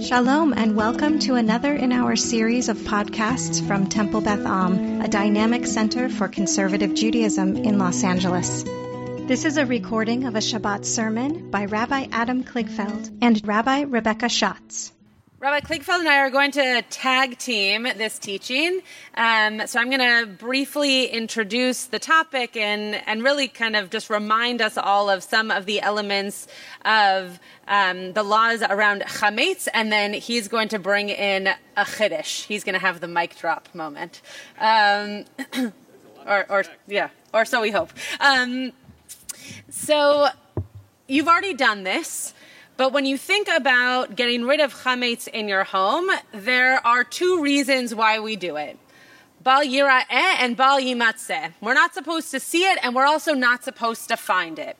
Shalom and welcome to another in our series of podcasts from Temple Beth Am, a dynamic center for conservative Judaism in Los Angeles. This is a recording of a Shabbat sermon by Rabbi Adam Kligfeld and Rabbi Rebecca Schatz. Rabbi Kligfeld and I are going to tag team this teaching. Um, so I'm going to briefly introduce the topic and, and really kind of just remind us all of some of the elements of um, the laws around chametz, and then he's going to bring in a chiddush. He's going to have the mic drop moment. Um, or, or, yeah, or so we hope. Um, so you've already done this. But when you think about getting rid of chametz in your home, there are two reasons why we do it. Bal yira'eh and bal yimatzeh. We're not supposed to see it, and we're also not supposed to find it.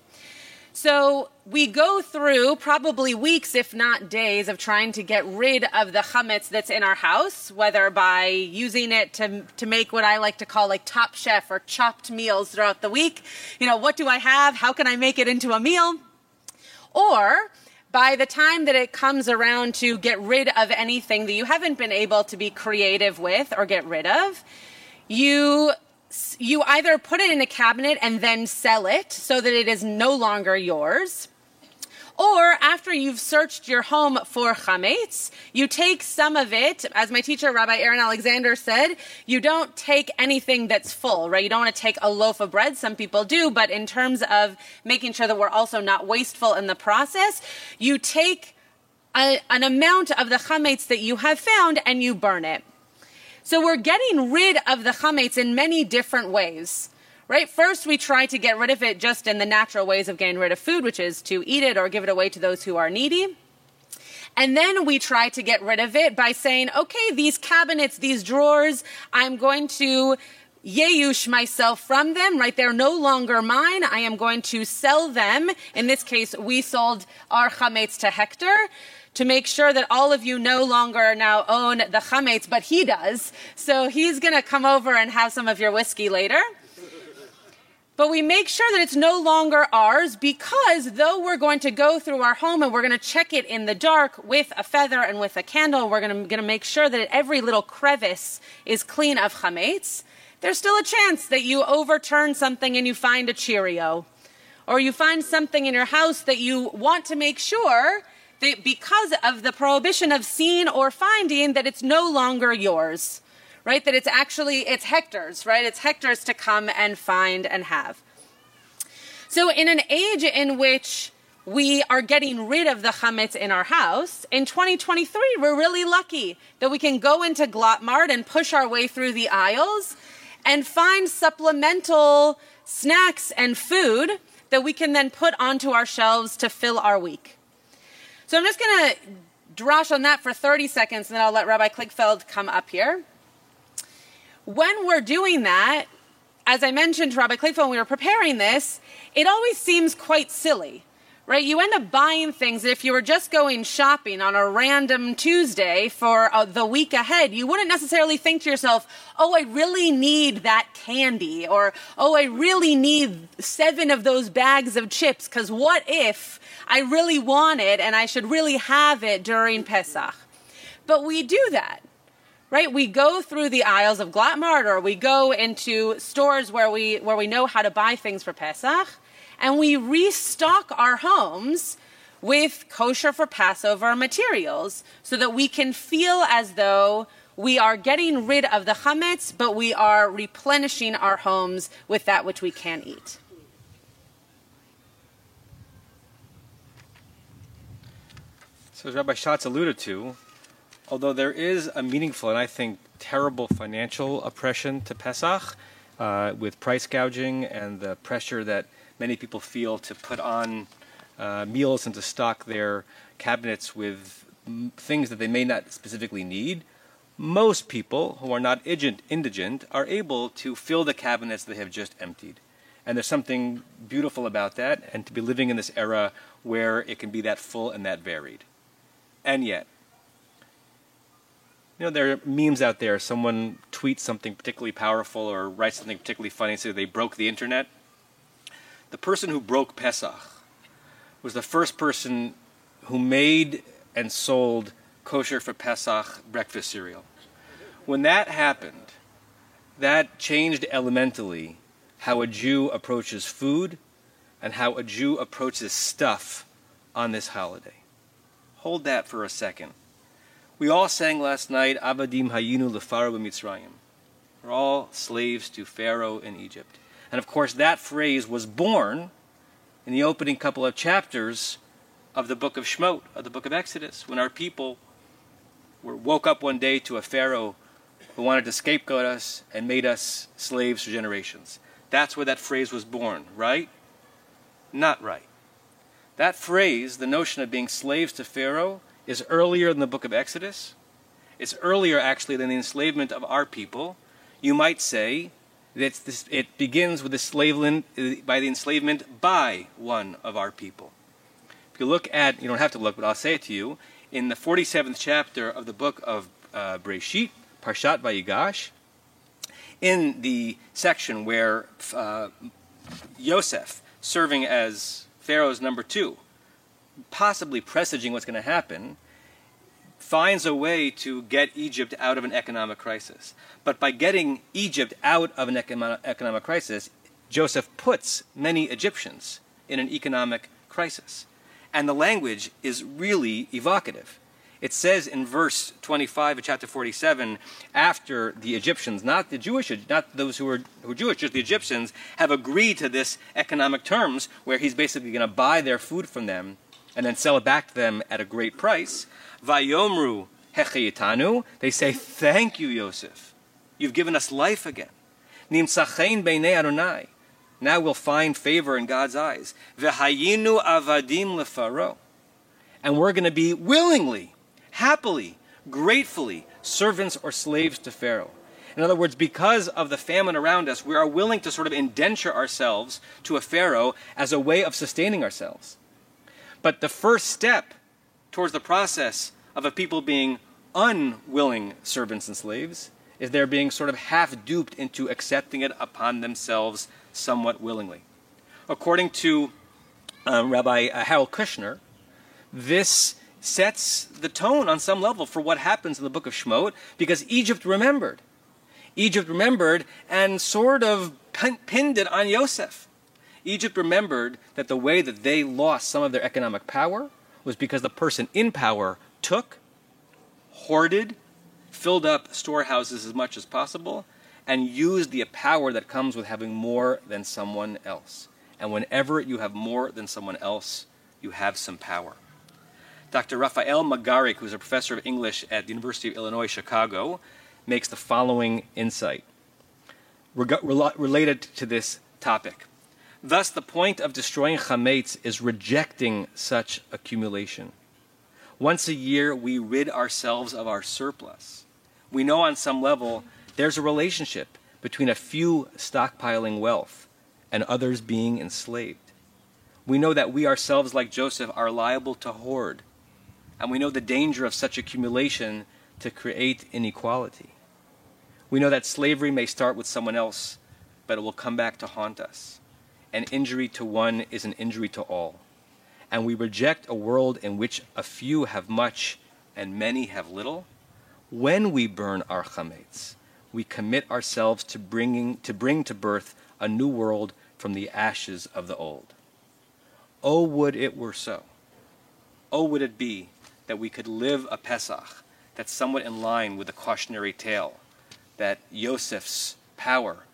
So we go through probably weeks, if not days, of trying to get rid of the chametz that's in our house, whether by using it to, to make what I like to call like top chef or chopped meals throughout the week. You know, what do I have? How can I make it into a meal? Or by the time that it comes around to get rid of anything that you haven't been able to be creative with or get rid of, you you either put it in a cabinet and then sell it so that it is no longer yours or after you've searched your home for chametz, you take some of it, as my teacher, Rabbi Aaron Alexander said, you don't take anything that's full, right? You don't want to take a loaf of bread. Some people do, but in terms of making sure that we're also not wasteful in the process, you take a, an amount of the chametz that you have found and you burn it. So we're getting rid of the chametz in many different ways right? First, we try to get rid of it just in the natural ways of getting rid of food, which is to eat it or give it away to those who are needy. And then we try to get rid of it by saying, okay, these cabinets, these drawers, I'm going to yeush myself from them, right? They're no longer mine. I am going to sell them. In this case, we sold our chametz to Hector to make sure that all of you no longer now own the chametz, but he does. So he's going to come over and have some of your whiskey later. But we make sure that it's no longer ours because though we're going to go through our home and we're going to check it in the dark with a feather and with a candle, we're going to, make sure that every little crevice is clean of chametz, there's still a chance that you overturn something and you find a Cheerio. Or you find something in your house that you want to make sure that because of the prohibition of seeing or finding that it's no longer yours right? That it's actually, it's Hector's, right? It's Hector's to come and find and have. So in an age in which we are getting rid of the chametz in our house. In 2023, we're really lucky that we can go into Glatt Mart and push our way through the aisles and find supplemental snacks and food that we can then put onto our shelves to fill our week. So I'm just going to drash on that for 30 seconds and then I'll let Rabbi Kligfeld come up here when we're doing that, as I mentioned to Rabbi Kligfeld when we were preparing this, it always seems quite silly, right? You end up buying things that if you were just going shopping on a random Tuesday for uh, the week ahead, you wouldn't necessarily think to yourself, oh, I really need that candy, or oh, I really need seven of those bags of chips, because what if I really want it and I should really have it during Pesach? But we do that right? We go through the aisles of Glatt or we go into stores where we, where we know how to buy things for Pesach and we restock our homes with kosher for Passover materials so that we can feel as though we are getting rid of the chametz, but we are replenishing our homes with that which we can eat. So, as Rabbi Schatz alluded to, although there is a meaningful and I think terrible financial oppression to Pesach uh, with price gouging and the pressure that many people feel to put on uh, meals and to stock their cabinets with m- things that they may not specifically need. Most people who are not indigent are able to fill the cabinets they have just emptied. And there's something beautiful about that, and to be living in this era where it can be that full and that varied. And yet, you know, there are memes out there. Someone tweets something particularly powerful or writes something particularly funny, so they broke the internet. The person who broke Pesach was the first person who made and sold kosher for Pesach breakfast cereal. When that happened, that changed elementally how a Jew approaches food and how a Jew approaches stuff on this holiday. Hold that for a second. We all sang last night, Abadim Hayinu Lefaro Mitzrayim. We're all slaves to Pharaoh in Egypt. And of course, that phrase was born in the opening couple of chapters of the book of Shemot, of the book of Exodus, when our people were, woke up one day to a Pharaoh who wanted to scapegoat us and made us slaves for generations. That's where that phrase was born, right? Not right. That phrase, the notion of being slaves to Pharaoh, is earlier than the book of Exodus. It's earlier, actually, than the enslavement of our people. You might say that it begins with the enslavement, by the enslavement by one of our people. If you look at, you don't have to look, but I'll say it to you, in the 47th chapter of the book of uh, Breshit, Parshat Vayigash, in the section where uh, Yosef, serving as Pharaoh's number two, possibly presaging what's going to happen, finds a way to get Egypt out of an economic crisis. But by getting Egypt out of an economic crisis, Joseph puts many Egyptians in an economic crisis. And the language is really evocative. It says in verse 25 of chapter 47, after the Egyptians, not the Jewish, not those who were, who were Jewish, just the Egyptians, have agreed to this economic terms where he's basically going to buy their food from them and then sell it back to them at a great price. Vayomru hechayitanu. They say, "Thank you, Yosef. You've given us life again." Nimsachein beinei Adonai. Now we'll find favor in God's eyes. V'hayinu avadim lefaro. And we're going to be willingly, happily, gratefully servants or slaves to Pharaoh. In other words, because of the famine around us, we are willing to sort of indenture ourselves to a Pharaoh as a way of sustaining ourselves. But the first step towards the process of a people being unwilling servants and slaves is they're being sort of half duped into accepting it upon themselves somewhat willingly. According to um, Rabbi uh, Harold Kushner, this sets the tone on some level for what happens in the book of Shemot because Egypt remembered. Egypt remembered and sort of pinned it on Yosef. Egypt remembered that the way that they lost some of their economic power was because the person in power took, hoarded, filled up storehouses as much as possible, and used the power that comes with having more than someone else. And whenever you have more than someone else, you have some power. Dr. Raphael Magarik, who's a professor of English at the University of Illinois Chicago, makes the following insight related to this topic. Thus, the point of destroying chametz is rejecting such accumulation. Once a year, we rid ourselves of our surplus. We know on some level there's a relationship between a few stockpiling wealth and others being enslaved. We know that we ourselves, like Joseph, are liable to hoard, and we know the danger of such accumulation to create inequality. We know that slavery may start with someone else, but it will come back to haunt us an injury to one is an injury to all. And we reject a world in which a few have much and many have little. When we burn our chametz, we commit ourselves to bringing to bring to birth a new world from the ashes of the old. Oh, would it were so! Oh, would it be that we could live a Pesach that's somewhat in line with the cautionary tale that Yosef's power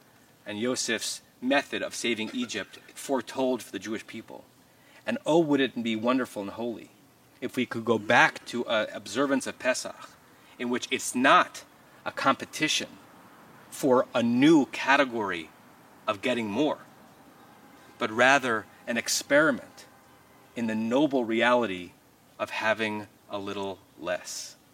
and Yosef's method of saving Egypt foretold for the Jewish people. And oh, would it be wonderful and holy if we could go back to an observance of Pesach in which it's not a competition for a new category of getting more, but rather an experiment in the noble reality of having a little less.